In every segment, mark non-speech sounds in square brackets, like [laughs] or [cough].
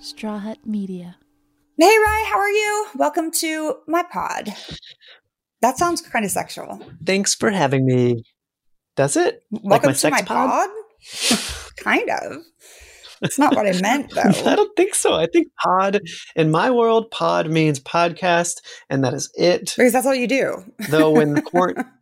Straw Hut Media. Hey, Rye, how are you? Welcome to my pod. That sounds kind of sexual. Thanks for having me. Does it? Welcome my to sex my pod? pod? [laughs] kind of. It's not what I meant, [laughs] though. I don't think so. I think pod in my world, pod means podcast, and that is it. because that's all you do. Though when quarantine, [laughs]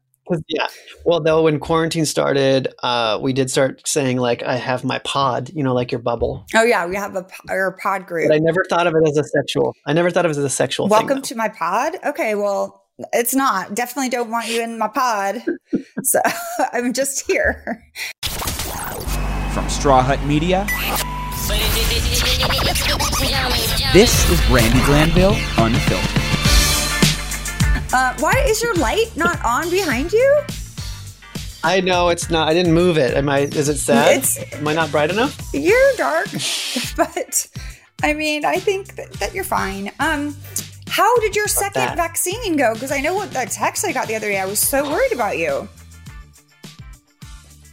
yeah, well, though when quarantine started, uh, we did start saying like, "I have my pod," you know, like your bubble. Oh, yeah, we have a our pod group. But I never thought of it as a sexual. I never thought of it as a sexual. Welcome though. to my pod. Okay, well, it's not. Definitely don't want you in my pod. [laughs] so [laughs] I'm just here. From Straw Hut Media, [laughs] this is Brandi Glanville Unfiltered. Uh, why is your light not on behind you? I know it's not. I didn't move it. Am I? Is it sad? It's- Am I not bright enough? You're dark, [laughs] but I mean, I think that, that you're fine. Um, how did your second that. vaccine go? Because I know what that text I got the other day. I was so worried about you.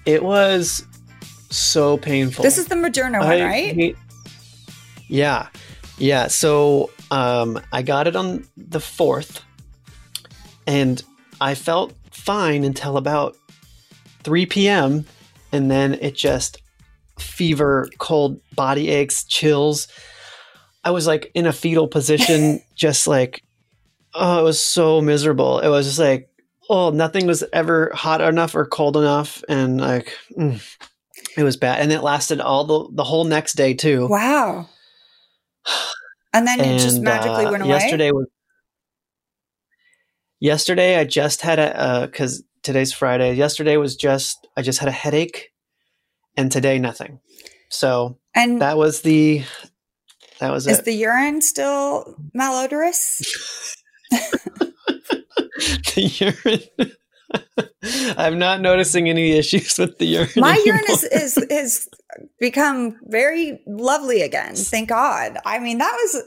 It was so painful. This is the Moderna one, I right? hate- yeah, yeah. So um, I got it on the fourth, and I felt fine until about three p.m., and then it just fever, cold body aches, chills. I was like in a fetal position, [laughs] just like oh, it was so miserable. It was just like oh, nothing was ever hot enough or cold enough, and like. mm, it was bad, and it lasted all the the whole next day too. Wow. And then it just magically uh, went away. Yesterday was yesterday. I just had a because today's Friday. Yesterday was just I just had a headache, and today nothing. So and that was the that was is it. the urine still malodorous? [laughs] [laughs] the urine. [laughs] I'm not noticing any issues with the urine. My urine is, is is become very lovely again. Thank God. I mean, that was.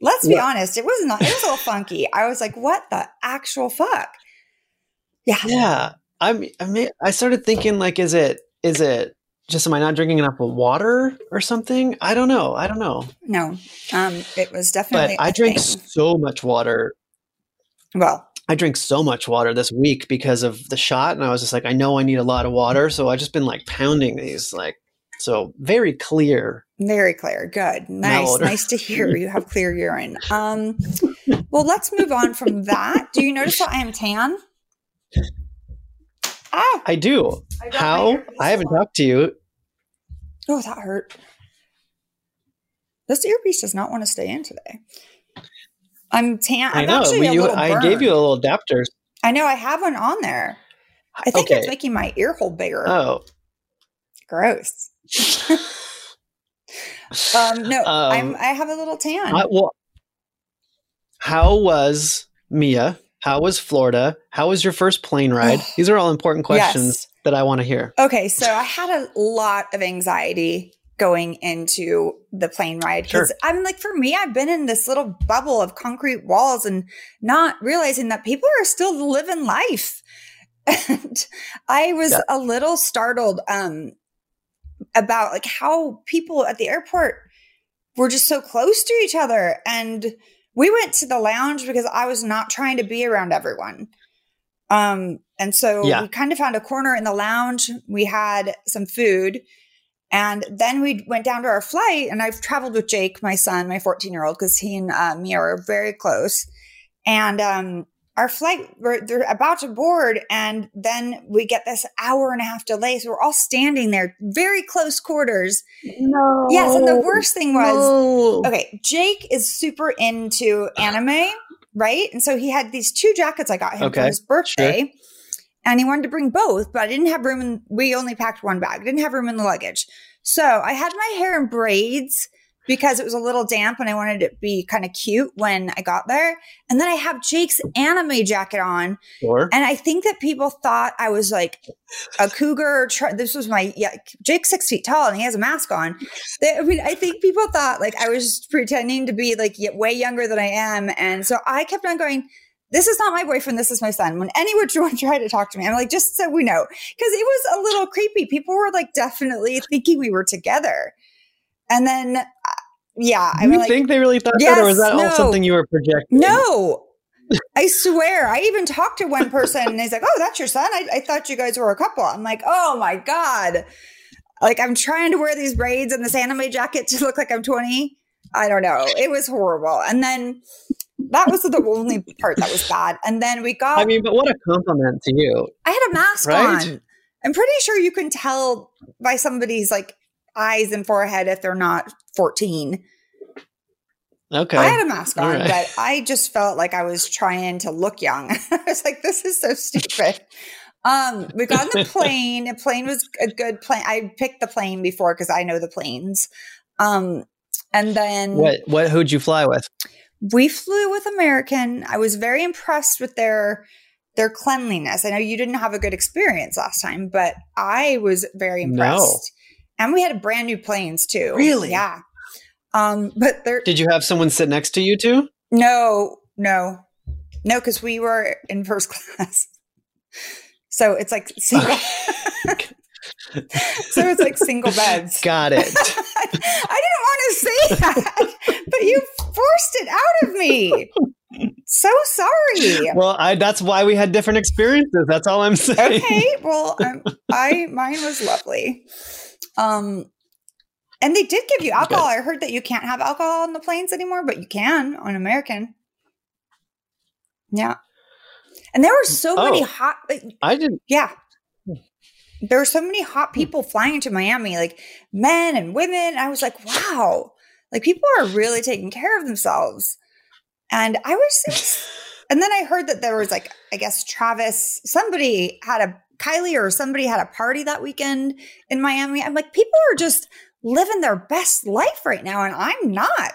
Let's be Well- honest. It was not. It was a little funky. I was like, "What the actual fuck?" Yeah. yeah. I'm. I mean, I started thinking like, is it is it just am I not drinking enough water or something? I don't know. I don't know. No. Um. It was But definitely. I a drank thing. so much water Well, I drink so much water this week because of the shot, and I was just like, I know I need a lot of water, so I've just been like pounding these, like, so very clear. Very clear. Good. Nice. Nice to hear you have clear urine. Um. Well, let's move on from that. Do you notice that I am tan? Ah. I do. I How? I haven't talked to you. Oh, that hurt. This earpiece does not want to stay in today. I'm tan. I I'm know. actually Well, you, I gave you a little adapter. I know. I have one on there. I think okay. it's making my ear hole bigger. oh. Gross. [laughs] Um, no, [laughs] I'm. Um, I have a little tan. Uh, well, how was Mia? How was Florida? How was your first plane [sighs] ride? These are all important questions Yes. that I want to hear. Okay, so I had a lot of anxiety going into the plane ride because Sure. I'm like, for me, I've been in this little bubble of concrete walls and not realizing that people are still living life. [laughs] And I was Yeah. a little startled um, about like how people at the airport were just so close to each other. And we went to the lounge because I was not trying to be around everyone. Um, and so Yeah. we kind of found a corner in the lounge. We had some food. And then we went down to our flight, and I've traveled with Jake, my son, my 14 year old, because he and uh, Mia are very close. And um, our flight, we're, they're about to board, and then we get this hour and a half delay. So we're all standing there, very close quarters. No. Yes, and the worst thing was, no. okay, Jake is super into anime, right? And so he had these two jackets I got him for Okay, his birthday. And he wanted to bring both, but I didn't have room in we only packed one bag. I didn't have room in the luggage. So I had my hair in braids because it was a little damp and I wanted it to be kind of cute when I got there. And then I have Jake's anime jacket on. Sure. And I think that people thought I was like a cougar. Tr- this was my, yeah, Jake's six feet tall and he has a mask on. They, I mean, I think people thought like I was pretending to be like way younger than I am. And so I kept on going, this is not my boyfriend. This is my son. When anyone [laughs] tried to talk to me, I'm like, just so we know, because it was a little creepy. People were like definitely thinking we were together. And then yeah, I'm you like, think they really thought that, or was Yes, that all something you were projecting? no. I swear. I even talked to one person and he's like, Oh, that's your son? I, I thought you guys were a couple. I'm like, Oh my God. Like, I'm trying to wear these braids and this anime jacket to look like I'm 20. I don't know. It was horrible. And then that was the only part that was bad. And then we got, I mean, but what a compliment to you. I had a mask Right? on. I'm pretty sure you can tell by somebody's like eyes and forehead if they're not 14. Okay. I had a mask on, right. but I just felt like I was trying to look young. [laughs] I was like, this is so stupid. Um, we got on the [laughs] plane. The plane was a good plane. I picked the plane before because I know the planes. Um, and then what? What? Who'd you fly with? we flew with American. I was very impressed with their their cleanliness. I know you didn't have a good experience last time, but I was very impressed. And we had brand new planes too. Really? Yeah. Um, but they're Did you have someone sit next to you too? no, no, no, because we were in first [laughs] class. So it's like single. [laughs] so it's like single beds. [laughs] Got it. I didn't want to say that, but you forced it out of me. So sorry. well, I, that's why we had different experiences. That's all I'm saying. Okay, well, um, I mine was lovely. Um, and they did give you alcohol. I heard that you can't have alcohol on the planes anymore, but you can on American. Yeah, and there were mm, so many Oh. hot. like, I didn't. Yeah. Hmm. There were so many hot hmm. people flying to Miami, like men and women. I was like, wow, like people are really taking care of themselves. And I was- [laughs] and then I heard that there was like, I guess Travis, somebody had a, Kylie or somebody had a party that weekend in Miami. I'm like, people are just living their best life right now. And I'm not.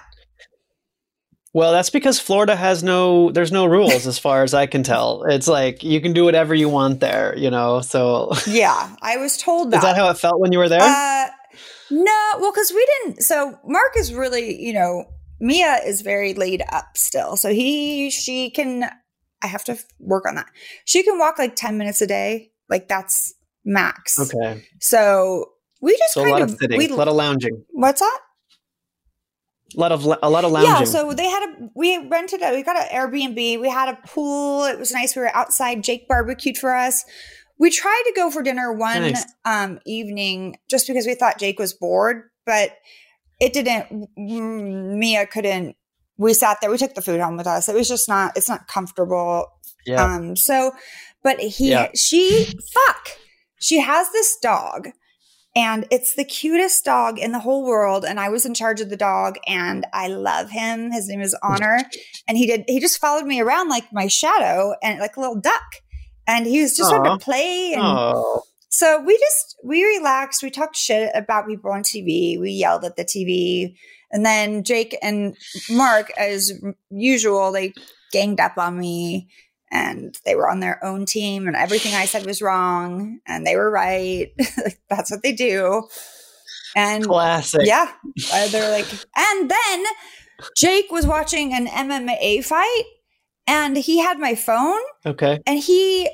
Well, that's because Florida has no. There's no rules as far as I can tell. It's like you can do whatever you want there. You know. So Yeah. I was told that. is that how it felt when you were there? Uh, no, well, because we didn't. So Mark is really, you know, Mia is very laid up still. So he, she can. I have to work on that. She can walk like ten minutes a day. Like that's max. okay. So we just So a kind lot of, of sitting, we, a lot of lounging, what's that? a lot of a lot of lounging. Yeah, so they had a we rented a we got an Airbnb. We had a pool. It was nice. We were outside. Jake barbecued for us. We tried to go for dinner one Nice. um evening just because we thought Jake was bored, but it didn't mm, Mia couldn't we sat there. We took the food home with us. It was just not it's not comfortable. yeah. Um so but he Yeah. she fuck. She has this dog and it's the cutest dog in the whole world and i was in charge of the dog and i love him his name is honor and he did he just followed me around like my shadow and like a little duck and he was just trying Aw. to play and oh, so we just we relaxed we talked shit about people on tv we yelled at the tv and then jake and mark as usual they ganged up on me and they were on their own team and everything i said was wrong and they were right [laughs] that's what they do and classic. yeah uh, they're like and then jake was watching an mma fight and he had my phone Okay. and he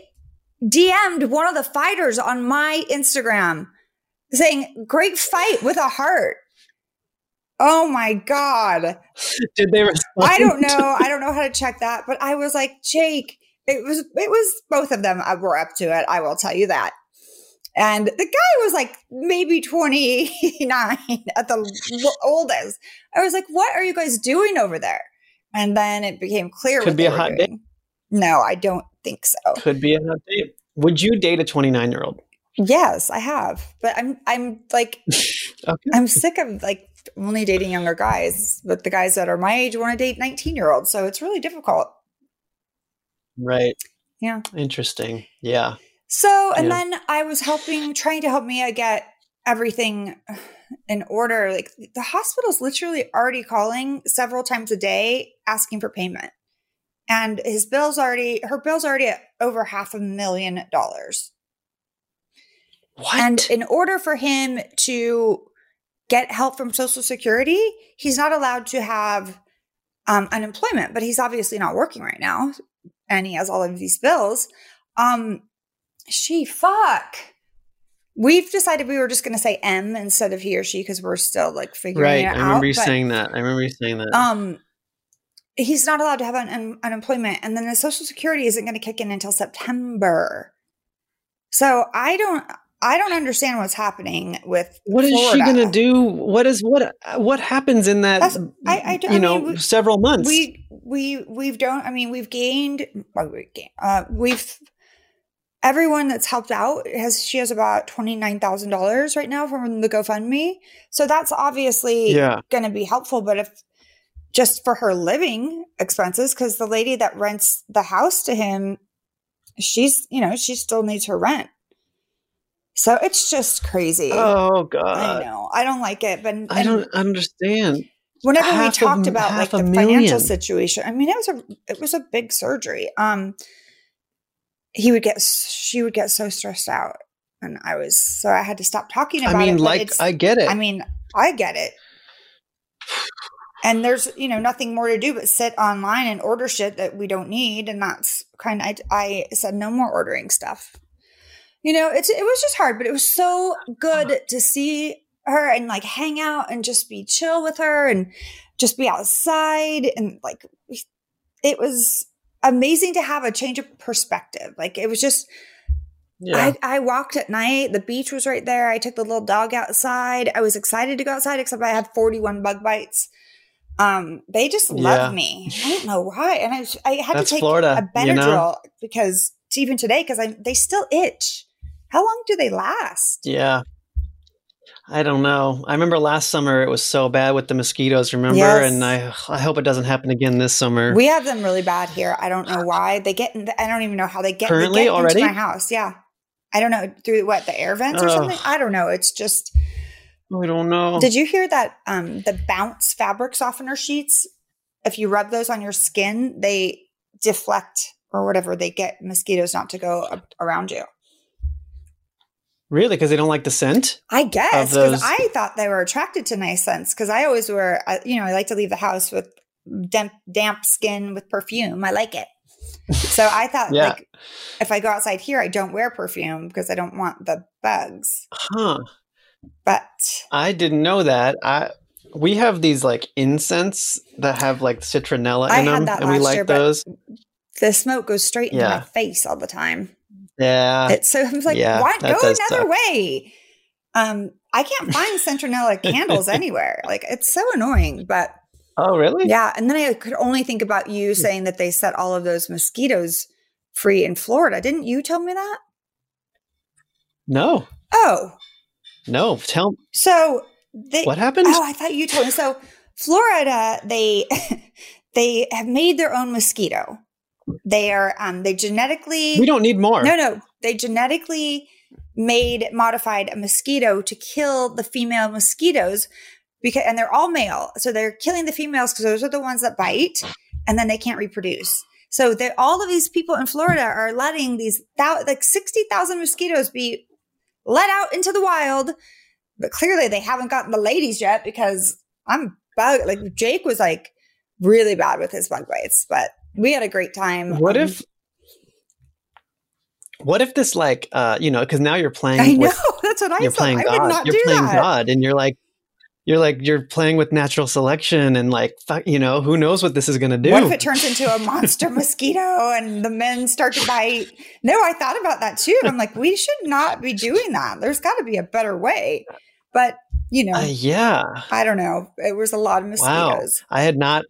DM'd one of the fighters on my Instagram saying, Great fight with a heart. Oh my God. Did they respond? I don't know. I don't know how to check that, but I was like, Jake, it was, it was both of them uh, were up to it. I will tell you that. And the guy was like maybe 29 [laughs] at the oldest. I was like, what are you guys doing over there? And then it became clear. Could be a hot date. No, I don't think so. Could be a hot date. Would you date a 29 year old? Yes, I have. But I'm I'm like [laughs] Okay. I'm sick of like only dating younger guys, but the guys that are my age want to date 19 year olds. So it's really difficult. Right. Yeah. Interesting. Yeah. So and Yeah. then I was helping trying to help Mia get everything in order. Like the hospital's literally already calling several times a day asking for payment. And his bill's already her bill's already at over half a million dollars. What? And in order for him to get help from Social Security, he's not allowed to have um, unemployment, but he's obviously not working right now. And he has all of these bills. Um, she fuck. we've decided we were just going to say M instead of he or she because we're still like figuring Right. it out. Right. I out. remember you but, saying that. I remember you saying that. um, he's not allowed to have an, un- unemployment, and then the Social Security isn't going to kick in until September. So I don't, I don't understand what's happening with what is Florida. she gonna do? What is what? What happens in that? I- I don't- you I know, mean, we- several months. we we we've don't i mean we've gained gained, uh we've everyone that's helped out has she has about $29000 right now from the gofundme so that's obviously yeah. going to be helpful but if just for her living expenses because the lady that rents the house to him she's you know she still needs her rent so it's just crazy Oh god. i know i don't like it but I don't understand. whenever we half a talked about like the financial situation i mean it was a it was a big surgery um he would get she would get so stressed out and i was so i had to stop talking about it. I mean, it like I get it. i mean i get it and there's you know nothing more to do but sit online and order shit that we don't need and that's kind of I, I said no more ordering stuff you know it's it was just hard but it was so good to see her and like hang out and just be chill with her and just be outside and like it was amazing to have a change of perspective like it was just yeah. I, I walked at night. The beach was right there. I took the little dog outside. I was excited to go outside, except I had 41 bug bites. Um, they just love Yeah. me. I don't know why. And I, I had That's to take Florida, a you know? Benadryl because even today, because I they still itch. How long do they last? Yeah. I don't know. I remember last summer it was so bad with the mosquitoes, remember? Yes. And I I hope it doesn't happen again this summer. We have them really bad here. I don't know why they get. In I don't even know how they get. Currently they get already? into my house. Yeah, I don't know through what the air vents or something. I don't know. It's just. I don't know. Did you hear that um, the bounce fabric softener sheets? If you rub those on your skin, they deflect or whatever. They get mosquitoes not to go around you. Really? Because they don't like the scent? I guess because I thought they were attracted to nice scents. Because I always wear, uh, you know, I like to leave the house with damp, damp skin with perfume. I like it. [laughs] So I thought, Yeah. like, if I go outside here, I don't wear perfume because I don't want the bugs. Huh. But I didn't know that. I we have these like incense that have like citronella I in them, and we like year, those. the smoke goes straight into Yeah. my face all the time. Yeah. It's so I was like, Yeah, why go another suck. way? Um, I can't find Centronella [laughs] candles anywhere. Like it's so annoying. But oh, really? yeah, and then I could only think about you saying that they set all of those mosquitoes free in Florida. Didn't you tell me that? No. Oh, No. Tell so they what happened? Oh, I thought you told me. So Florida, they [laughs] they have made their own mosquito. They are um they genetically we don't need more. No, no. They genetically made modified a mosquito to kill the female mosquitoes because and they're all male. So they're killing the females because those are the ones that bite and then they can't reproduce. So they all of these people in Florida are letting these thou, like 60,000 mosquitoes be let out into the wild. But clearly they haven't gotten the ladies yet because I'm bug like Jake was like really bad with his bug bites, but we had a great time. What Um, if what if this like uh you know because now you're playing I know with [laughs] that's what I you're playing I God. would not you're do playing that. God, and you're like, you're like, you're playing with natural selection, and like, fuck, you know, who knows what this is gonna do? What if it turns into a monster [laughs] mosquito and the men start to bite? No, I thought about that too. I'm like, we should not be doing that. There's got to be a better way. But you know, Uh, yeah. I don't know. It was a lot of Wow. mosquitoes. I had not,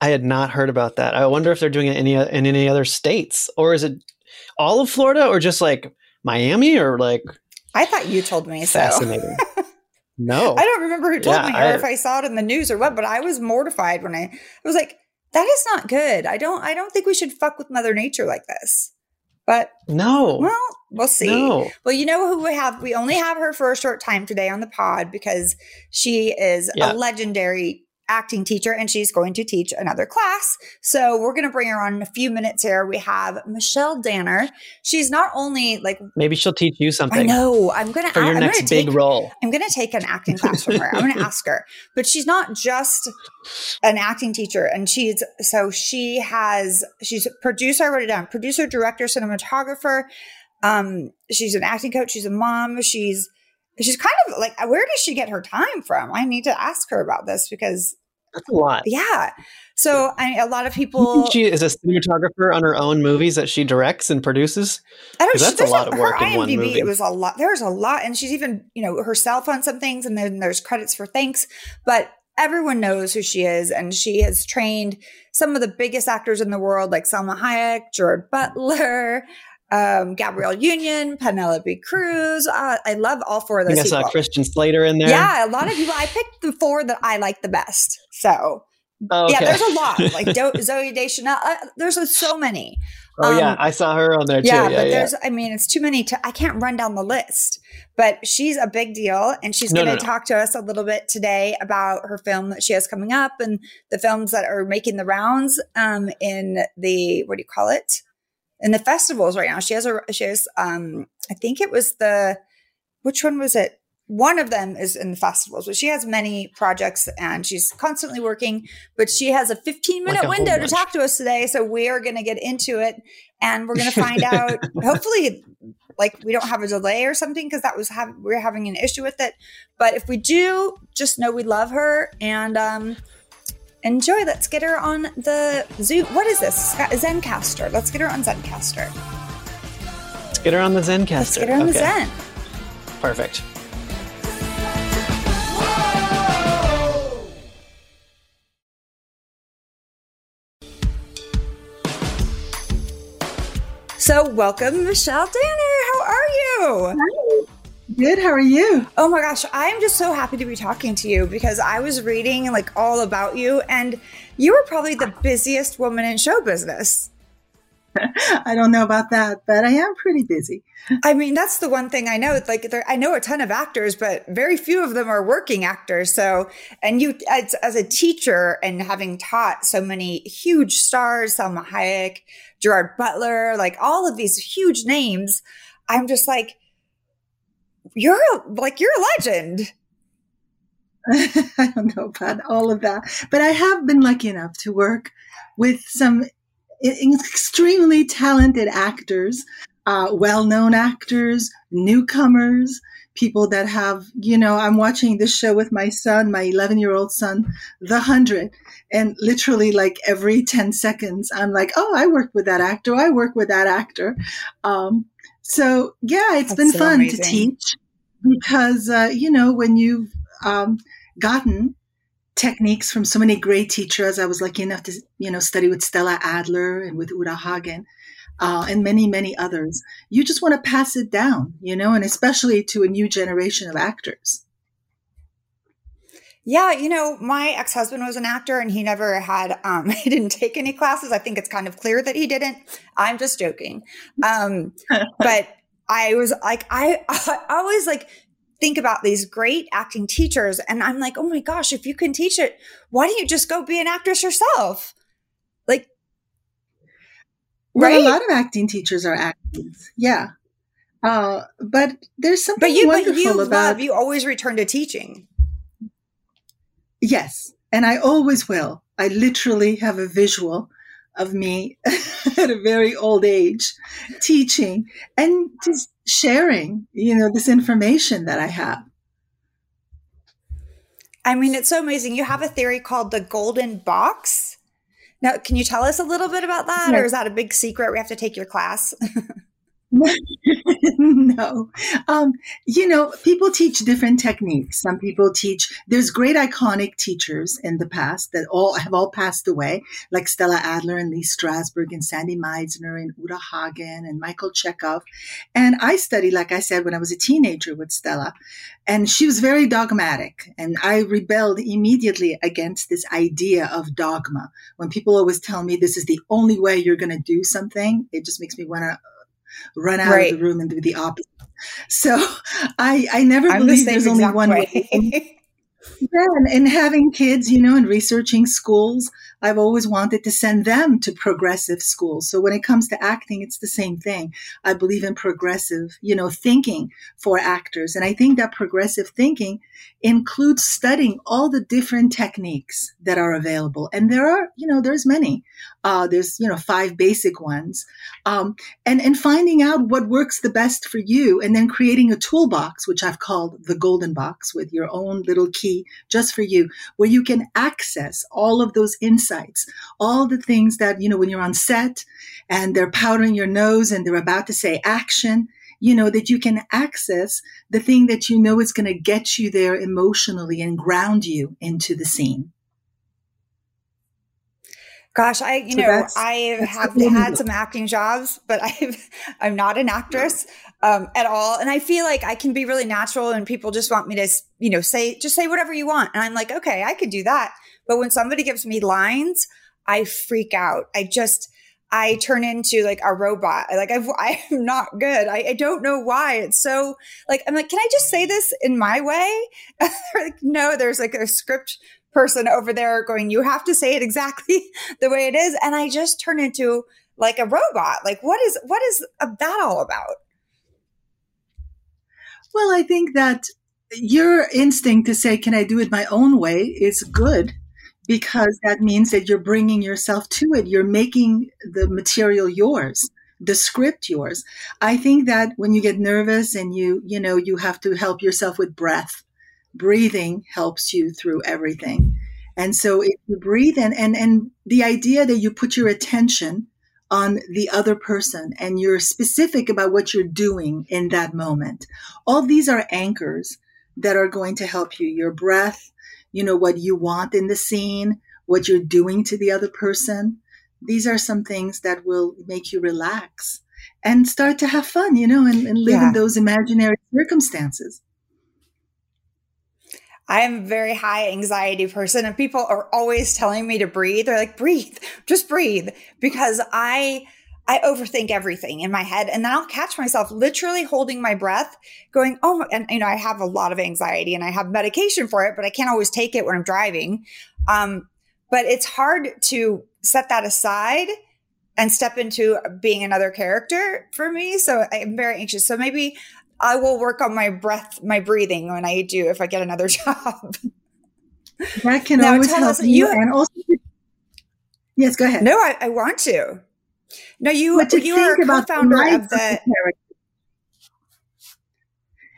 I had not heard about that. I wonder if they're doing it in any in any other states, or is it all of Florida, or just like Miami, or like I thought you told me so. [laughs] no. I don't remember who told Yeah, me or I- if I saw it in the news or what, but I was mortified when I, I was like, that is not good. I don't I don't think we should fuck with Mother Nature like this. But no. well, we'll see. no. Well, you know who we have? We only have her for a short time today on the pod because she is Yeah. a legendary acting teacher and she's going to teach another class. So we're going to bring her on in a few minutes here. We have Michelle Danner. She's not only like, Maybe she'll teach you something I know, I'm going to, for your I'm next big take, role. I'm going to take an acting class from her. I'm going to ask her, but she's not just an acting teacher. And she's, so she has, she's a producer, I wrote it down, producer, director, cinematographer, Um, she's an acting coach. She's a mom. She's she's kind of like where does she get her time from? I need to ask her about this because that's a lot. Yeah. So I, a lot of people. She is a cinematographer on her own movies that she directs and produces. I don't. That's a lot of work her in one movie. It was a lot. There's a lot, and she's even you know herself on some things, and then there's credits for thanks. But everyone knows who she is, and she has trained some of the biggest actors in the world, like Salma Hayek, Gerard mm. Butler. Um, Gabrielle Union, Penelope Cruz. Uh, I love all four of I those. think I saw. Christian Slater in there. Yeah, a lot of people. I picked the four that I like the best. So Oh, okay. yeah, there's a lot like [laughs] Do- Zooey Deschanel. Uh, there's so many. oh yeah, um, I saw her on there too. Yeah, Yeah, but yeah. there's. I mean, it's too many to. I can't run down the list. But she's a big deal, and she's No, going to no, no. talk to us a little bit today about her film that she has coming up and the films that are making the rounds um, in the what do you call it? In the festivals right now. She has a. She has. Um, I think it was the. Which one was it? One of them is in the festivals, but she has many projects and she's constantly working. But she has a 15 minute Like a window to talk to us today. So we are going to get into it and we're going to find [laughs] out, hopefully, like we don't have a delay or something because that was have we're having an issue with it. But if we do, just know we love her and um, enjoy. Let's get her on the Zoom. What is this? Zencastr. Let's get her on Zencastr. Let's get her on the Zencastr. Let's get her on the Zen. Perfect. So, welcome, Michelle Danner. How are you? Good. How are you? Oh my gosh, I'm just so happy to be talking to you because I was reading like all about you, and you were probably the busiest woman in show business. [laughs] I don't know about that, but I am pretty busy. I mean, that's the one thing I know. It's like there, I know a ton of actors, but very few of them are working actors. So, and you, as, as a teacher and having taught so many huge stars, Salma Hayek, Gerard Butler, like all of these huge names, I'm just like, you're like you're a legend. [laughs] I don't know about all of that, but I have been lucky enough to work with some extremely talented actors, uh, well-known actors, newcomers, people that have, you know, I'm watching this show with my son, my 11-year-old son, The Hundred, and literally like every 10 seconds, I'm like, oh, I worked with that actor. I work with that actor. Um, so yeah, it's That's been so fun amazing. to teach because, uh, you know, when you've um, gotten techniques from so many great teachers. I was lucky enough to, you know, study with Stella Adler and with Uta Hagen. Uh, and many, many others. You just want to pass it down, you know, and especially to a new generation of actors. Yeah, you know, my ex-husband was an actor and he never had um [laughs] he didn't take any classes. I think it's kind of clear that he didn't. I'm just joking. Um [laughs] but I was like I, [laughs] I always like think about these great acting teachers and I'm like, "Oh my gosh, if you can teach it, why don't you just go be an actress yourself?" Like Well, Right? a lot of acting teachers are actors. Yeah. Uh, but there's something but you but wonderful you about love you always return to teaching. Yes, and I always will. I literally have a visual of me [laughs] at a very old age teaching and just sharing, you know, this information that I have. I mean, it's so amazing. You have a theory called the golden box. Now, can you tell us a little bit about that, or is that a big secret? We have to take your class. [laughs] [laughs] no. Um, you know, people teach different techniques. Some people teach, there's great iconic teachers in the past that all have all passed away, like Stella Adler and Lee Strasberg and Sandy Meisner and Uta Hagen and Michael Chekhov. And I studied, like I said, when I was a teenager with Stella. And she was very dogmatic. And I rebelled immediately against this idea of dogma. When people always tell me this is the only way you're going to do something, it just makes me want to run out Right. of the room and do the opposite. So [laughs] I, I never I'm the there's only one way. way. [laughs] Yeah, and, and having kids, you know, and researching schools, I've always wanted to send them to progressive schools. So when it comes to acting, it's the same thing. I believe in progressive, you know, thinking for actors. And I think that progressive thinking includes studying all the different techniques that are available. And there are, you know, there's many. Uh, there's, you know, five basic ones. Um, and, and finding out what works the best for you and then creating a toolbox, which I've called the golden box with your own little key just for you, where you can access all of those insights, all the things that, you know, when you're on set and they're powdering your nose and they're about to say action, you know, that you can access the thing that you know is going to get you there emotionally and ground you into the scene. Gosh, I you so know I have had some acting jobs, but [laughs] I've I'm not an actress um, at all, and I feel like I can be really natural, and people just want me to you know say just say whatever you want, and I'm like, okay, I could do that. But when somebody gives me lines, I freak out. I just I turn into like a robot. Like I've, [laughs] I am not good. I, I, don't know why. It's so like, I'm like, can I just say this in my way? [laughs] like, no, there's like a script person over there going, you have to say it exactly [laughs] the way it is. And I just turn into like a robot. Like what is, what is that all about? Well, I think that your instinct to say, can I do it my own way is good because that means that you're bringing yourself to it. You're making the material yours, the script yours. I think that when you get nervous and you, you know, you have to help yourself with breath, breathing helps you through everything. And so if you breathe in and, and the idea that you put your attention on the other person and you're specific about what you're doing in that moment, all these are anchors that are going to help you. Your breath, you know, what you want in the scene, what you're doing to the other person. These are some things that will make you relax and start to have fun, you know, and, and live yeah. in those imaginary circumstances. I am a very high anxiety person and people are always telling me to breathe. They're like, breathe, just breathe because I, I overthink everything in my head. And then I'll catch myself literally holding my breath, going, Oh, and you know, I have a lot of anxiety and I have medication for it, but I can't always take it when I'm driving. Um, but it's hard to set that aside and step into being another character for me. So I'm very anxious. So maybe I will work on my breath, my breathing when I do if I get another [laughs] job. That can now, always help you. you. And also, yes, go ahead. No, I, I want to. No, you you are a co-founder of the. Character.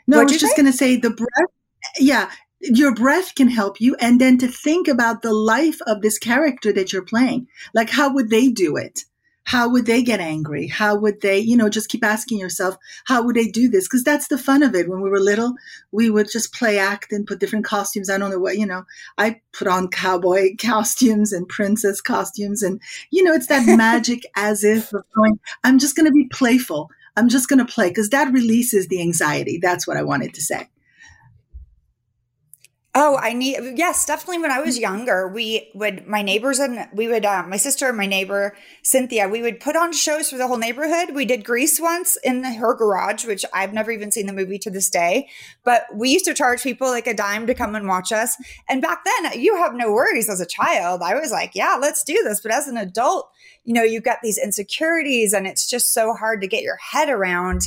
No, What'd I was just going to say the breath. Yeah, your breath can help you, and then to think about the life of this character that you're playing. Like, how would they do it? How would they get angry? How would they, you know, just keep asking yourself, how would they do this? Because that's the fun of it. When we were little, we would just play act and put different costumes. I don't know what, you know, I put on cowboy [laughs] costumes and princess costumes. And, you know, it's that [laughs] magic as if of going, I'm just going to be playful. I'm just going to play because that releases the anxiety. That's what I wanted to say. Oh, I need, yes, definitely. When I was younger, we would, my neighbors and we would, uh, my sister and my neighbor, Cynthia, we would put on shows for the whole neighborhood. We did Grease once in her garage, which I've never even seen the movie to this day. But we used to charge people like a dime to come and watch us. And back then, you have no worries as a child. I was like, yeah, let's do this. But as an adult, you know, you've got these insecurities and it's just so hard to get your head around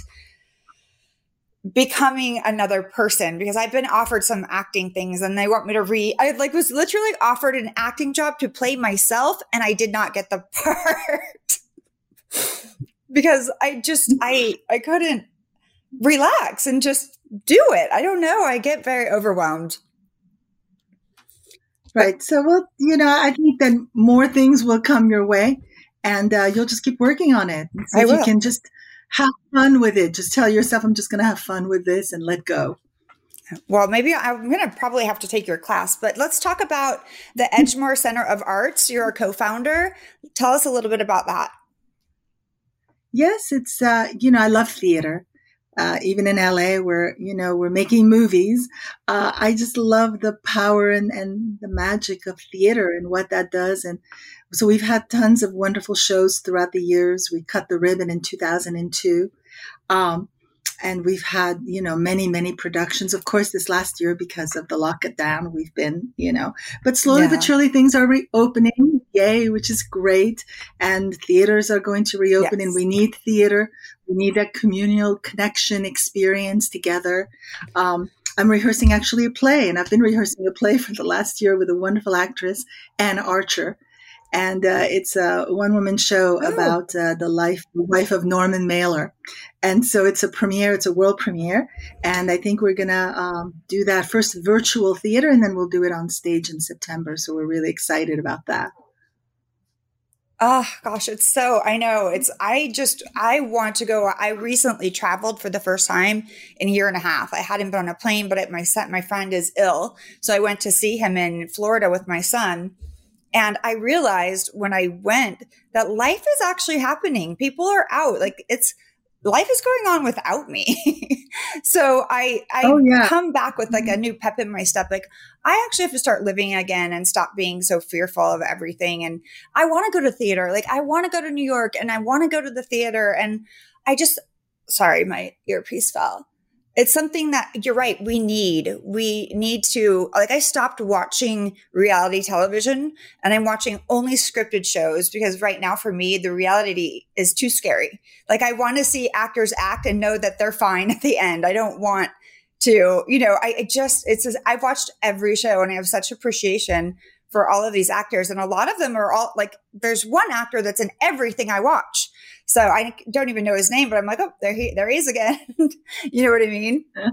becoming another person because I've been offered some acting things and they want me to read. I like was literally offered an acting job to play myself and I did not get the [laughs] part because I just I I couldn't relax and just do it. I don't know. I get very overwhelmed. Right. So well, you know, I think that more things will come your way and uh, you'll just keep working on it. So I will. you can just have fun with it. Just tell yourself, I'm just going to have fun with this and let go. Well, maybe I'm going to probably have to take your class, but let's talk about the Edgemar Center of Arts. You're a co founder. Tell us a little bit about that. Yes, it's, uh, you know, I love theater. Uh, even in LA, where you know we're making movies, uh, I just love the power and, and the magic of theater and what that does. And so we've had tons of wonderful shows throughout the years. We cut the ribbon in 2002. Um, and we've had, you know, many, many productions. Of course, this last year, because of the lockdown, we've been, you know, but slowly yeah. but surely things are reopening. yay, which is great. And theaters are going to reopen Yes. and we need theater. We need that communal connection experience together. Um, I'm rehearsing actually a play and I've been rehearsing a play for the last year with a wonderful actress, Anne Archer. And uh, it's a one woman show Oh. about uh, the life, the wife of Norman Mailer. And so it's a premiere, it's a world premiere. And I think we're going to um, do that first virtual theater and then we'll do it on stage in September. So we're really excited about that. Oh gosh, it's so I know it's I just I want to go. I recently traveled for the first time in a year and a half. I hadn't been on a plane, but my son, my friend is ill, so I went to see him in Florida with my son. And I realized when I went that life is actually happening. People are out. Like it's life is going on without me. [laughs] so I I Oh, yeah. come back with like a mm-hmm. new pep in my step. Like I actually have to start living again and stop being so fearful of everything. And I want to go to theater. Like I want to go to New York and I want to go to the theater. And I just sorry, my earpiece fell. It's something that you're right. We need, we need to, like, I stopped watching reality television and I'm watching only scripted shows because right now for me, the reality is too scary. Like, I want to see actors act and know that they're fine [laughs] at the end. I don't want to, you know, I just, it's, just- I've watched every show and I have such appreciation for all of these actors. And a lot of them are all like, there's one actor that's in everything I watch. So I don't even know his name, but I'm like, oh, there he, there he is again. [laughs] you know what I mean? Yeah.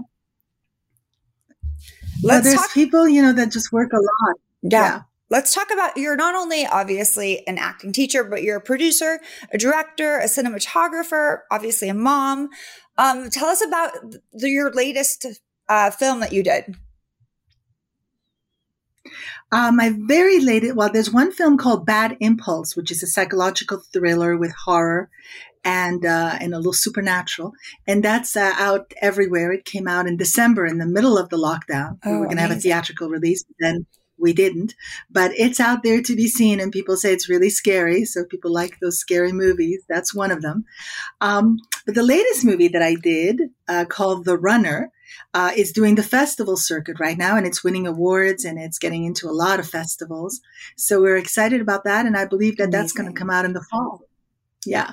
Let's there's talk. people, you know, that just work a lot. yeah. Let's talk about you're not only obviously an acting teacher, but you're a producer, a director, a cinematographer, obviously a mom. Um, tell us about the, your latest uh, film that you did. Uh, my very latest, well, there's one film called Bad Impulse, which is a psychological thriller with horror and uh, and a little supernatural, and that's uh, out everywhere. It came out in December, in the middle of the lockdown. Oh, we Oh, were going to have a theatrical release, then we didn't. But it's out there to be seen, and people say it's really scary. So people like those scary movies. That's one of them. Um, but the latest movie that I did, uh, called The Runner, uh, is doing the festival circuit right now and it's winning awards and it's getting into a lot of festivals. So we're excited about that. And I believe that that's going to come out in the fall. Yeah.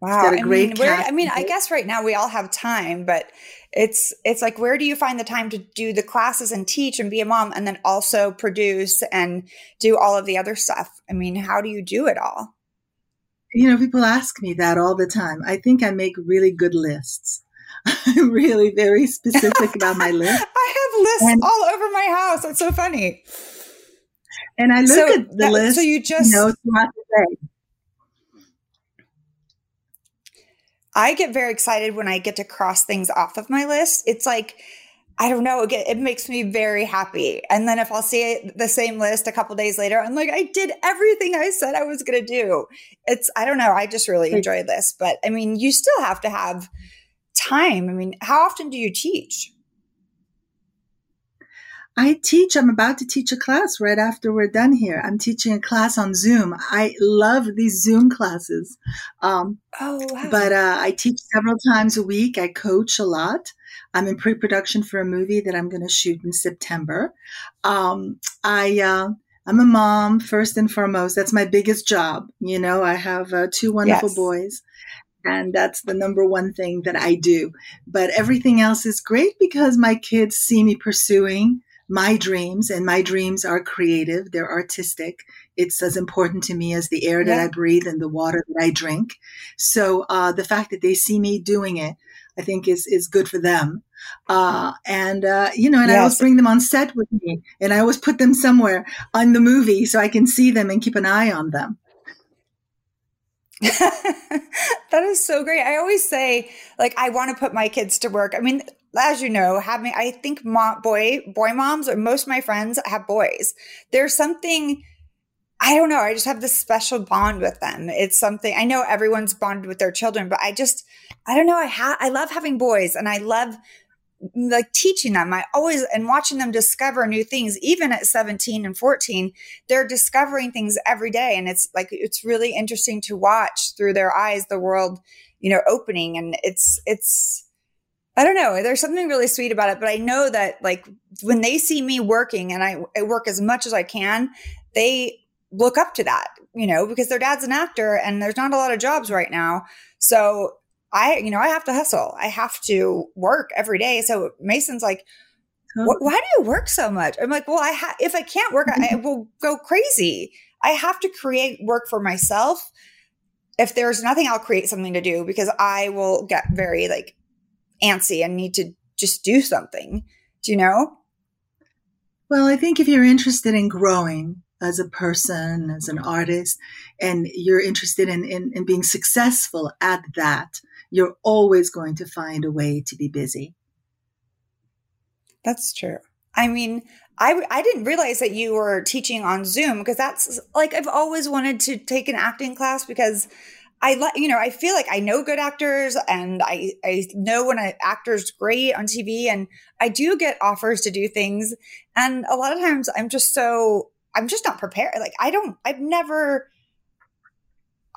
Wow. got a I great mean, where, I mean, I guess right now we all have time, but it's, it's like, where do you find the time to do the classes and teach and be a mom and then also produce and do all of the other stuff? I mean, how do you do it all? You know, people ask me that all the time. I think I make really good lists. [laughs] I'm really very specific about my [laughs] list. I have lists And- all over my house. That's so funny. And I look so, at the that- list, so you just, you know, throughout the day. I get very excited when I get to cross things off of my list. It's like, I don't know, it, makes me very happy. And then if I'll see it, the same list a couple days later, I'm like, I did everything I said I was going to do. It's, I don't know, I just really enjoy this. But I mean, you still have to have time. I mean, how often do you teach? I teach, I'm about to teach a class right after we're done here. I'm teaching a class on Zoom. I love these Zoom classes. Um, Oh, wow. but uh, I teach several times a week. I coach a lot. I'm in pre-production for a movie that I'm going to shoot in September. Um, I uh, I'm a mom first and foremost. That's my biggest job. You know, I have uh, two wonderful Yes. boys, and that's the number one thing that I do. But everything else is great because my kids see me pursuing my dreams, and my dreams are creative. They're artistic. It's as important to me as the air that Yeah. I breathe and the water that I drink. So uh, the fact that they see me doing it, I think is is good for them. Uh, and uh, you know, and I always bring them on set with me, and I always put them somewhere on the movie so I can see them and keep an eye on them. [laughs] that is so great. I always say, like, I want to put my kids to work. I mean, as you know, having I think mo- boy boy moms or most of my friends have boys. There's something I don't know. I just have this special bond with them. It's something I know everyone's bonded with their children, but I just I don't know. I ha- I love having boys, and I love like teaching them. I always and watching them discover new things. Even at 17 and 14, they're discovering things every day, and it's like it's really interesting to watch through their eyes the world, you know, opening. And it's it's I don't know. There's something really sweet about it, but I know that like when they see me working and I, I work as much as I can, they look up to that, you know, because their dad's an actor and there's not a lot of jobs right now. So I, you know, I have to hustle. I have to work every day. So Mason's like, why do you work so much? I'm like, well, I ha- if I can't work, I, I [laughs] will go crazy. I have to create work for myself. If there's nothing, I'll create something to do because I will get very like antsy and need to just do something. Do you know? Well, I think if you're interested in growing as a person, as an artist, and you're interested in, in, in being successful at that, you're always going to find a way to be busy. That's true. I mean, I, I didn't realize that you were teaching on Zoom because that's like I've always wanted to take an acting class because I let you know I feel like I know good actors and I I know when an actor's great on TV and I do get offers to do things and a lot of times I'm just so I'm just not prepared like I don't I've never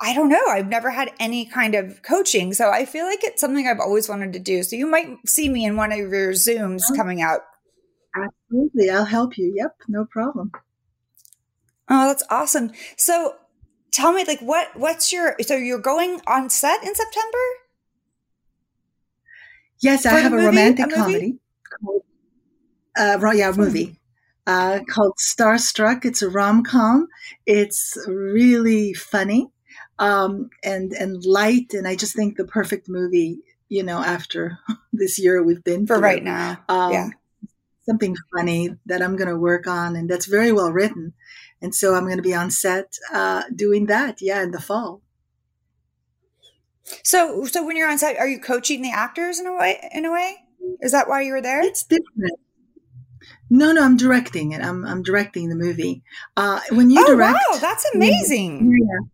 I don't know. I've never had any kind of coaching. So I feel like it's something I've always wanted to do. So you might see me in one of your Zooms oh, coming out. Absolutely. I'll help you. Yep. No problem. Oh, that's awesome. So tell me like what what's your so you're going on set in September? Yes, I have a, movie, romantic a comedy called uh yeah, movie. Uh, called Starstruck. It's a rom com. It's really funny um, and and light. And I just think the perfect movie, you know, after [laughs] this year we've been for through. right now. Um, yeah, something funny that I'm going to work on, and that's very well written. And so I'm going to be on set uh, doing that. Yeah, in the fall. So, so when you're on set, are you coaching the actors in a way? In a way, is that why you were there? It's different. No, no, I'm directing it. I'm I'm directing the movie. Uh, when you oh, direct, wow, that's amazing. Yeah,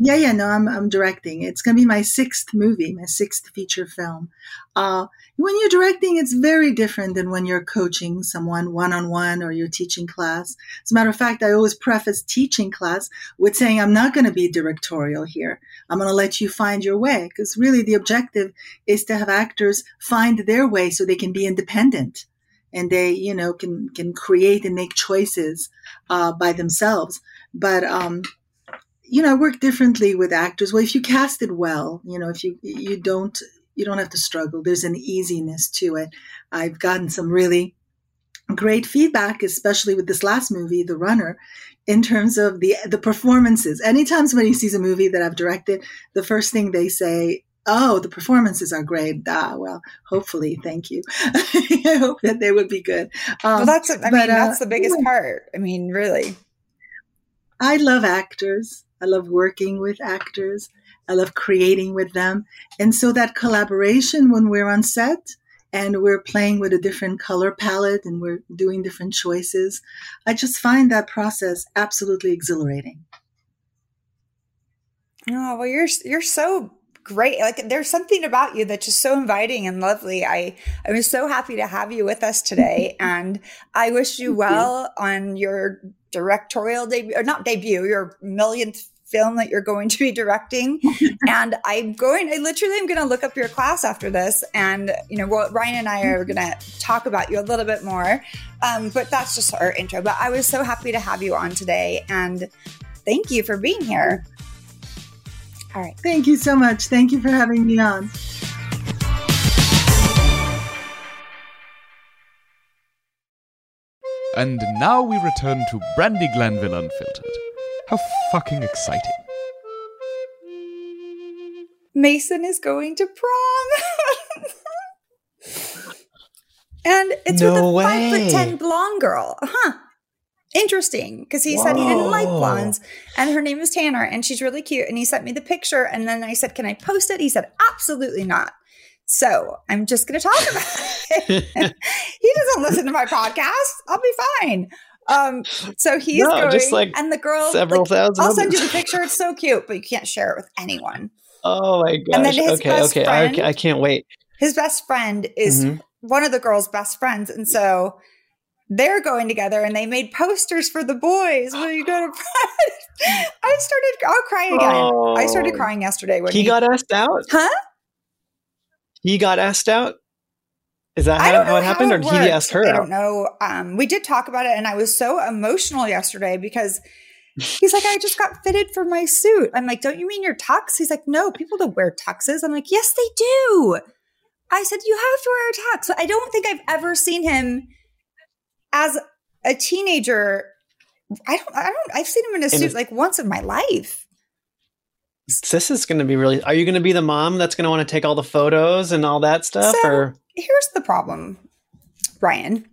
yeah, yeah, no, I'm I'm directing. It's going to be my sixth movie, my sixth feature film. Uh, when you're directing, it's very different than when you're coaching someone one on one or you're teaching class. As a matter of fact, I always preface teaching class with saying I'm not going to be directorial here. I'm going to let you find your way because really the objective is to have actors find their way so they can be independent and they, you know, can can create and make choices uh, by themselves. But um, you know, I work differently with actors. Well, if you cast it well, you know, if you you don't you don't have to struggle. There's an easiness to it. I've gotten some really great feedback, especially with this last movie, The Runner, in terms of the the performances. Anytime somebody sees a movie that I've directed, the first thing they say, "Oh, the performances are great." Ah, well, hopefully, thank you. [laughs] I hope that they would be good. Um, well, that's I but, mean, that's uh, the biggest yeah. part. I mean, really. I love actors. I love working with actors. I love creating with them. And so that collaboration when we're on set and we're playing with a different color palette and we're doing different choices, I just find that process absolutely exhilarating. Oh, well, you're, you're so great. Like there's something about you that's just so inviting and lovely. I I was so happy to have you with us today, [laughs] and I wish you well on your directorial debut, or not debut, your millionth film that you're going to be directing. [laughs] and I'm going, I literally am going to look up your class after this. And, you know, well, Ryan and I are going to talk about you a little bit more. Um, but that's just our intro. But I was so happy to have you on today. And thank you for being here. All right. Thank you so much. Thank you for having me on. And now we return to Brandi Glanville Unfiltered. How fucking exciting. Mason is going to prom. [laughs] and it's no with a way. five foot ten blonde girl. Huh. Interesting. Because he Whoa. said he didn't like blondes. And her name is Tanner and she's really cute. And he sent me the picture. And then I said, Can I post it? He said, Absolutely not. So I'm just going to talk about it. [laughs] he doesn't listen to my podcast. I'll be fine. Um, so he's no, going, just like and the girl, several like, thousand. I'll send you the picture. It's so cute, but you can't share it with anyone. Oh my gosh! And then his okay, best okay, friend, I, I, can't wait. His best friend is mm-hmm. one of the girl's best friends, and so they're going together, and they made posters for the boys. Will you go to [laughs] I started. I'll cry again. Oh, I started oh. crying yesterday when he, he got asked out. Huh? He got asked out. Is that how, how it happened, how it or did he ask her? I don't know. Um, we did talk about it, and I was so emotional yesterday because He's like, I just got fitted for my suit. I'm like, don't you mean your tux? He's like, no, people don't wear tuxes. I'm like, yes, they do. I said, you have to wear a tux. I don't think I've ever seen him as a teenager. I don't, I don't, I've seen him in a suit like once in my life. This is going to be really. Are you going to be the mom that's going to want to take all the photos and all that stuff? So- or Here's the problem, Ryan.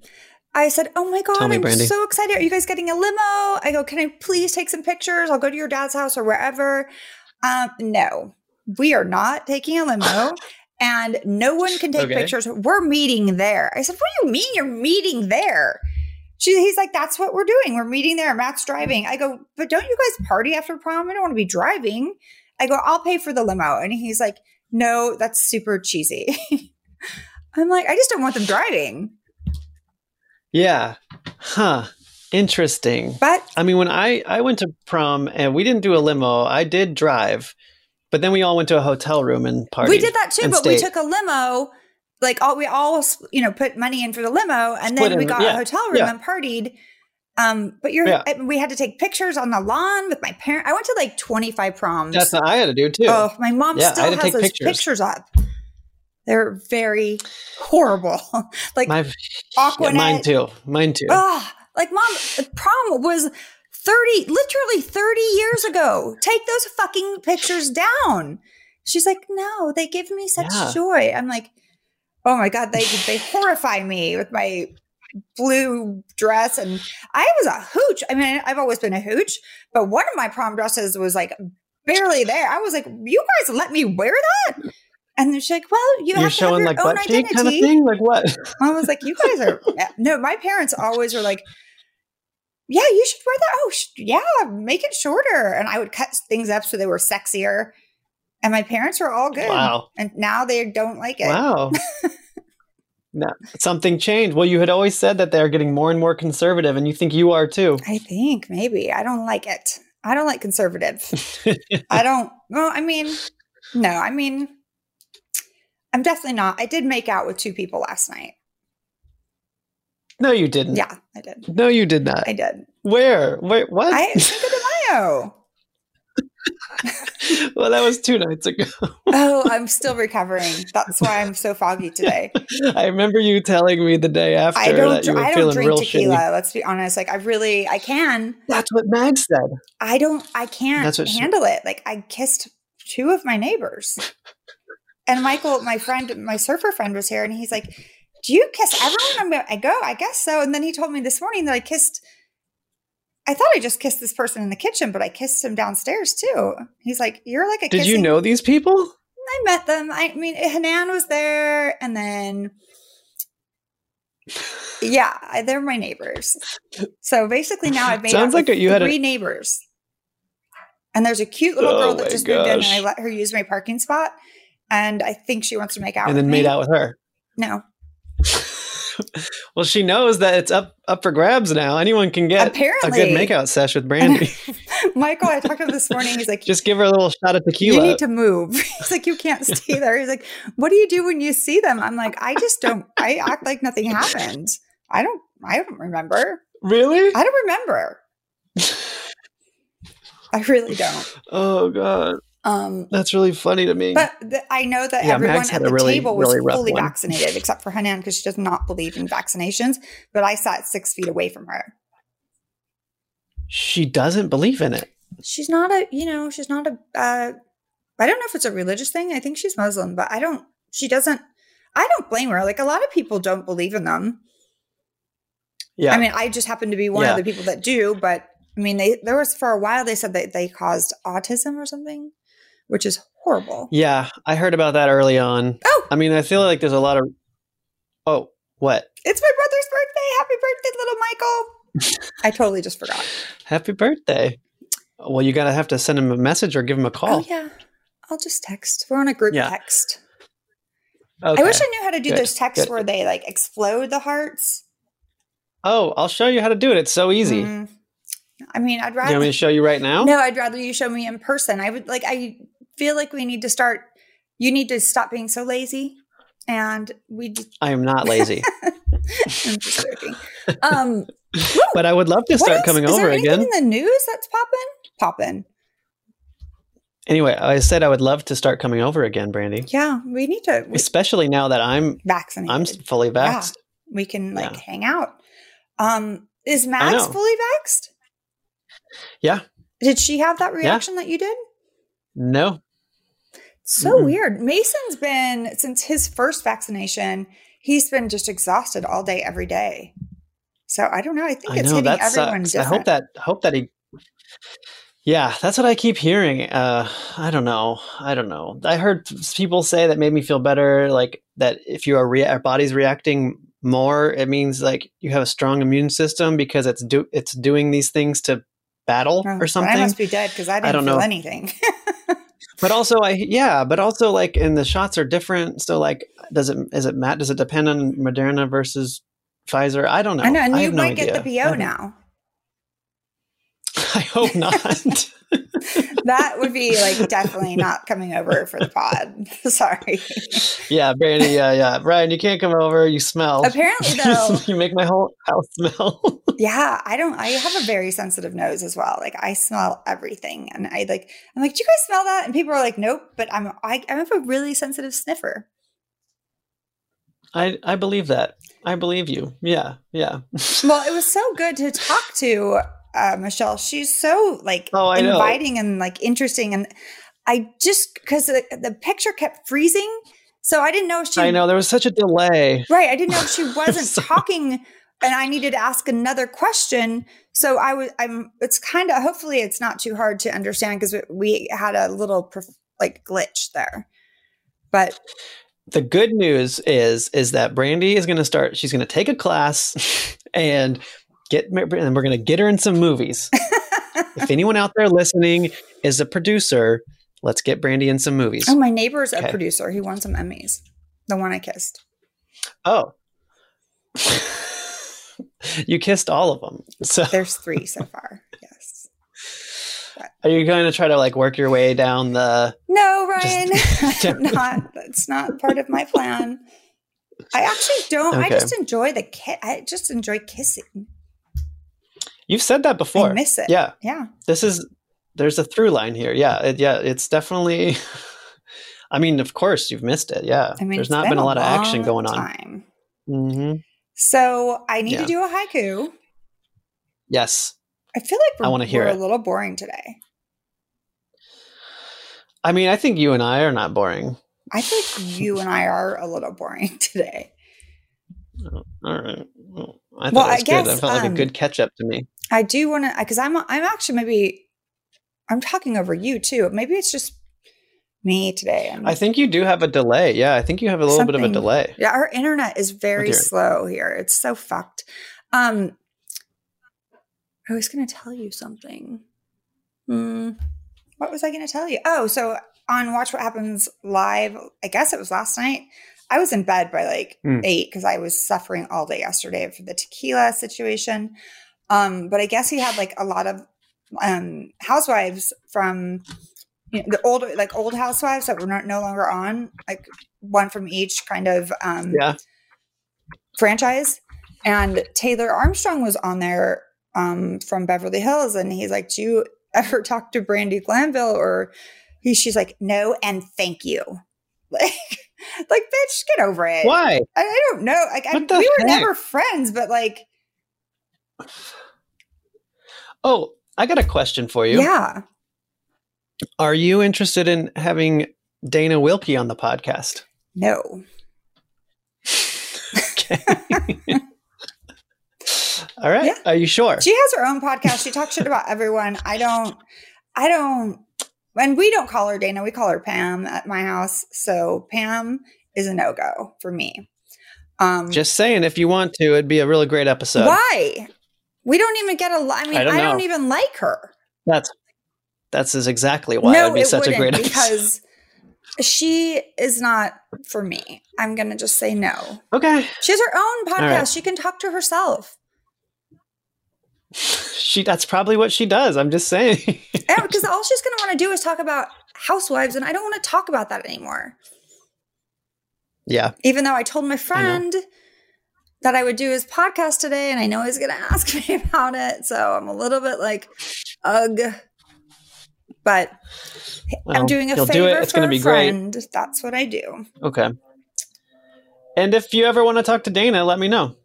I said, Oh my God, me, I'm Brandi. so excited. Are you guys getting a limo? I go, Can I please take some pictures? I'll go to your dad's house or wherever. Um, no, we are not taking a limo. [sighs] [laughs] And no one can take Okay. pictures. We're meeting there. I said, What do you mean you're meeting there? She, he's like, That's what we're doing. We're meeting there. Matt's driving. I go, But don't you guys party after prom? I don't want to be driving. I go, I'll pay for the limo. And he's like, No, that's super cheesy. [laughs] I'm like, I just don't want them driving. yeah, huh? Interesting. But I mean, when I I went to prom and we didn't do a limo, I did drive, but then we all went to a hotel room and partied. we did that too. But we took a limo. Like all we all you know put money in for the limo, and Split then we got yeah, a hotel room yeah. and partied. Um, but you're Yeah. I- we had to take pictures on the lawn with my parents. I went to like 25 proms. That's what I had to do too. Oh, my mom Yeah, still has those pictures. pictures. up. They're very horrible. [laughs] like My, Aquanet. yeah, mine too. Mine too. Oh, like mom, prom was 30, literally 30 years ago. Take those fucking pictures down. She's like, no, they give me such Yeah. joy. I'm like, oh my God, they they [laughs] horrify me with my blue dress. And I was a hooch. I mean, I've always been a hooch, but one of my prom dresses was like barely there. I was like, you guys let me wear that? And then she's like, well, you You're have to have your like own butt identity. kind of thing. Like what? I was like, you guys are [laughs] no. My parents always were like, yeah, you should wear that. Oh, sh- yeah, make it shorter. And I would cut things up so they were sexier. And my parents were all good. Wow. And now they don't like it. Wow. [laughs] no, something changed. Well, you had always said that they're getting more and more conservative, and you think you are too. I think maybe I don't like it. I don't like conservative. [laughs] I don't. Well, I mean, no. I mean, I'm definitely not. I did make out with two people last night. No, you didn't. Yeah, I did. No, you did not. I did. Where? Wait, what? I Cinco de Mayo. well, that was two nights ago. Oh, I'm still recovering. That's why I'm so foggy today. [laughs] I remember you telling me the day after I don't. that you were I don't feeling drink real tequila. shitty. Let's be honest. Like I really, I can. That's what Mag said. I don't. I can't That's what she- handle it. Like I kissed two of my neighbors, [laughs] and Michael, my friend, my surfer friend, was here, and he's like, "Do you kiss everyone?" I go. I guess so. And then he told me this morning that I kissed. I thought I just kissed this person in the kitchen, but I kissed him downstairs too. He's like, "You're like a." Did you know these people? I met them. I mean, Hanan was there, and then yeah, they're my neighbors. So basically, now I've made Sounds like you had a- three neighbors, and there's a cute little Oh girl that just moved in, and I let her use my parking spot, and I think she wants to make out and then me. made out with her. No, [laughs] well, she knows that it's up up for grabs now. Anyone can get Apparently. a good makeout sesh with Brandi. [laughs] Michael, I talked to him this morning. He's like, [laughs] Just give her a little shot of tequila. you need to move. He's like, you can't stay there. He's like, what do you do when you see them? I'm like, I just don't. I act like nothing happened. I don't. I don't remember. really? I don't remember. I really don't. Oh god, Um, that's really funny to me. but th- I know that Yeah, everyone at the really, table was really fully one. vaccinated, except for Hanan because she does not believe in vaccinations. But I sat six feet away from her. she doesn't believe in it. She's not a, you know, she's not a. Uh, I don't know if it's a religious thing. I think she's Muslim, but I don't. She doesn't. I don't blame her. Like a lot of people don't believe in them. Yeah, I mean, I just happen to be one Yeah. of the people that do. But I mean, they there was for a while they said that they caused autism or something, which is horrible. yeah, I heard about that early on. Oh, I mean, I feel like there's a lot of. Oh, what? it's my brother's birthday. Happy birthday, little Michael. I totally just forgot. [laughs] Happy birthday! Well, you gotta have to send him a message or give him a call. Oh, yeah. I'll just text. We're on a group Yeah. text. Okay. I wish I knew how to do Good, those texts good. where they like explode the hearts. Oh, I'll show you how to do it. It's so easy. Mm. I mean, I'd Do you rather want me to show you right now? No, I'd rather you show me in person. I would like I feel like we need to start you need to stop being so lazy and we d- I am not lazy. [laughs] I'm just joking. Um [laughs] but I would love to start else? coming Is over there again. in the news that's popping? Popping. Anyway, I said I would love to start coming over again, Brandi. Yeah, we need to we, Especially now that I'm vaccinated. I'm fully vaxxed. we can like Yeah. hang out. Um, is Max fully vaxxed? Yeah. Did she have that reaction that you did? No. So Mm-mm. weird. Mason's been since his first vaccination. He's been just exhausted all day, every day. So I don't know. I think I it's know hitting everyone sucks. I hope that hope that he Yeah, that's what I keep hearing. Uh I don't know. I don't know. I heard people say that made me feel better like that if you are rea- our body's reacting more, it means like you have a strong immune system because it's do it's doing these things to battle Oh, or but I something. must be dead because I didn't don't feel know. anything. [laughs] But also, I yeah, but also like, and the shots are different. So like, does it is it Matt? Does it depend on Moderna versus Pfizer? I don't know. I know, and I you have no might get the idea. PO I- now. I hope not. [laughs] That would be like definitely not coming over for the pod. [laughs] Sorry. yeah, Brandi. Yeah, yeah. Brian, you can't come over. You smell. Apparently, [laughs] though, you make my whole house smell. yeah, I don't. I have a very sensitive nose as well. Like I smell everything, and I like. I'm like, do you guys smell that? And people are like, nope. But I'm. I, I have a really sensitive sniffer. I I believe that. I believe you. Yeah, yeah. Well, it was so good to talk to uh, Michelle. She's so like Oh, know. inviting and like interesting, and I just because the, the picture kept freezing, so I didn't know if she. I know there was such a delay. Right, I didn't know if she [laughs] wasn't Sorry. talking, and I needed to ask another question. So I was. I'm. It's kind of. Hopefully, it's not too hard to understand because we, we had a little prof- like glitch there, but the good news is is that Brandi is going to start. She's going to take a class [laughs] and get, and we're going to get her in some movies. [laughs] if anyone out there listening is a producer, let's get Brandi in some movies. oh, my neighbor's a Okay. producer. He won some Emmys. The one I kissed. Oh, [laughs] you kissed all of them. So There's three so far. Yes. are you going to try to like work your way down the? No, Ryan, Just- [laughs] I'm not. That's not part of my plan. I actually don't. I just enjoy the ki- I just enjoy kissing. You've said that before. I miss it. Yeah, Yeah. this is. There's a through line here. Yeah, it, yeah. It's definitely. [laughs] I mean, of course, you've missed it. Yeah, I mean, there's not been, a lot of action going on. Time. hmm So I need Yeah. to do a haiku. Yes, I feel like we're, I wanna hear we're it. a little boring today. I mean, I think you and I are not boring. I think [laughs] you and I are a little boring [laughs] today. All right. Well, I thought Well, I was good. guess, That felt like um, a good catch up to me. I do want to because I'm I'm actually maybe I'm talking over you too. Maybe it's just me today. I'm, I think you do have a delay. Yeah, I think you have a little bit of a delay. Yeah, our internet is very dear. slow here. It's so fucked. Um, I was going to tell you something. Hmm, what was I going to tell you? Oh, so on Watch What Happens live, I guess it was last night. I was in bed by like Hmm. eight because I was suffering all day yesterday for the tequila situation. Um, but I guess he had like a lot of um housewives from you know, the old like old housewives that were not, no longer on, like one from each kind of um Yeah. franchise. And Taylor Armstrong was on there um, from Beverly Hills, and he's like, "Do you ever talk to Brandi Glanville?" Or he, she's like, "No, and thank you." [laughs] Like, like, bitch, get over it. Why? I, I don't know. Like, I, we were never friends, but like, Oh, I got a question for you. yeah, Are you interested in having Dana Wilkey on the podcast? no. Okay. [laughs] All right. Yeah. Are you sure? She has her own podcast. She talks shit about everyone. I don't. I don't. And we don't call her Dana. We call her Pam at my house. So Pam is a no go for me. Um, Just saying, if you want to, it'd be a really great episode. why? We don't even get a. I mean, I I don't don't, even like her. That's that's is exactly why no, it'd be it such a great episode. because she is not for me. I'm gonna just say no. Okay. She has her own podcast. right. She can talk to herself. [laughs] She that's probably what she does. I'm just saying. [laughs] Because all she's gonna want to do is talk about housewives, and I don't want to talk about that anymore. yeah. even though I told my friend that I would do his podcast today, and I know he's going [laughs] to ask me about it. So I'm a little bit like, ugh. But Well, I'm doing a favor it. It's for gonna a be great. friend. That's what I do. Okay. And if you ever want to talk to Dana, let me know.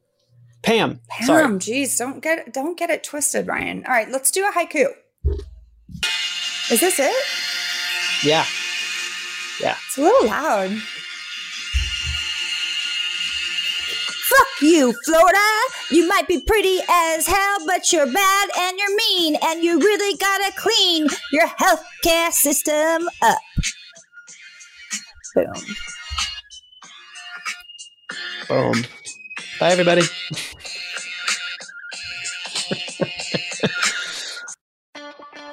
Pam. Sorry. Pam, geez, don't get don't get it twisted, Ryan. All right, let's do a haiku. Is this it? Yeah. Yeah. It's a little loud. Fuck you, Florida. You might be pretty as hell, but you're bad and you're mean, and you really gotta clean your healthcare system up. Boom. Boom. Bye, everybody.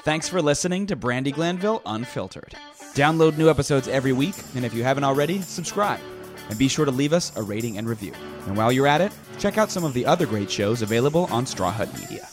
Thanks for listening to Brandi Glanville Unfiltered. Download new episodes every week, and if you haven't already, subscribe. And be sure to leave us a rating and review. And while you're at it, check out some of the other great shows available on Straw Hut Media.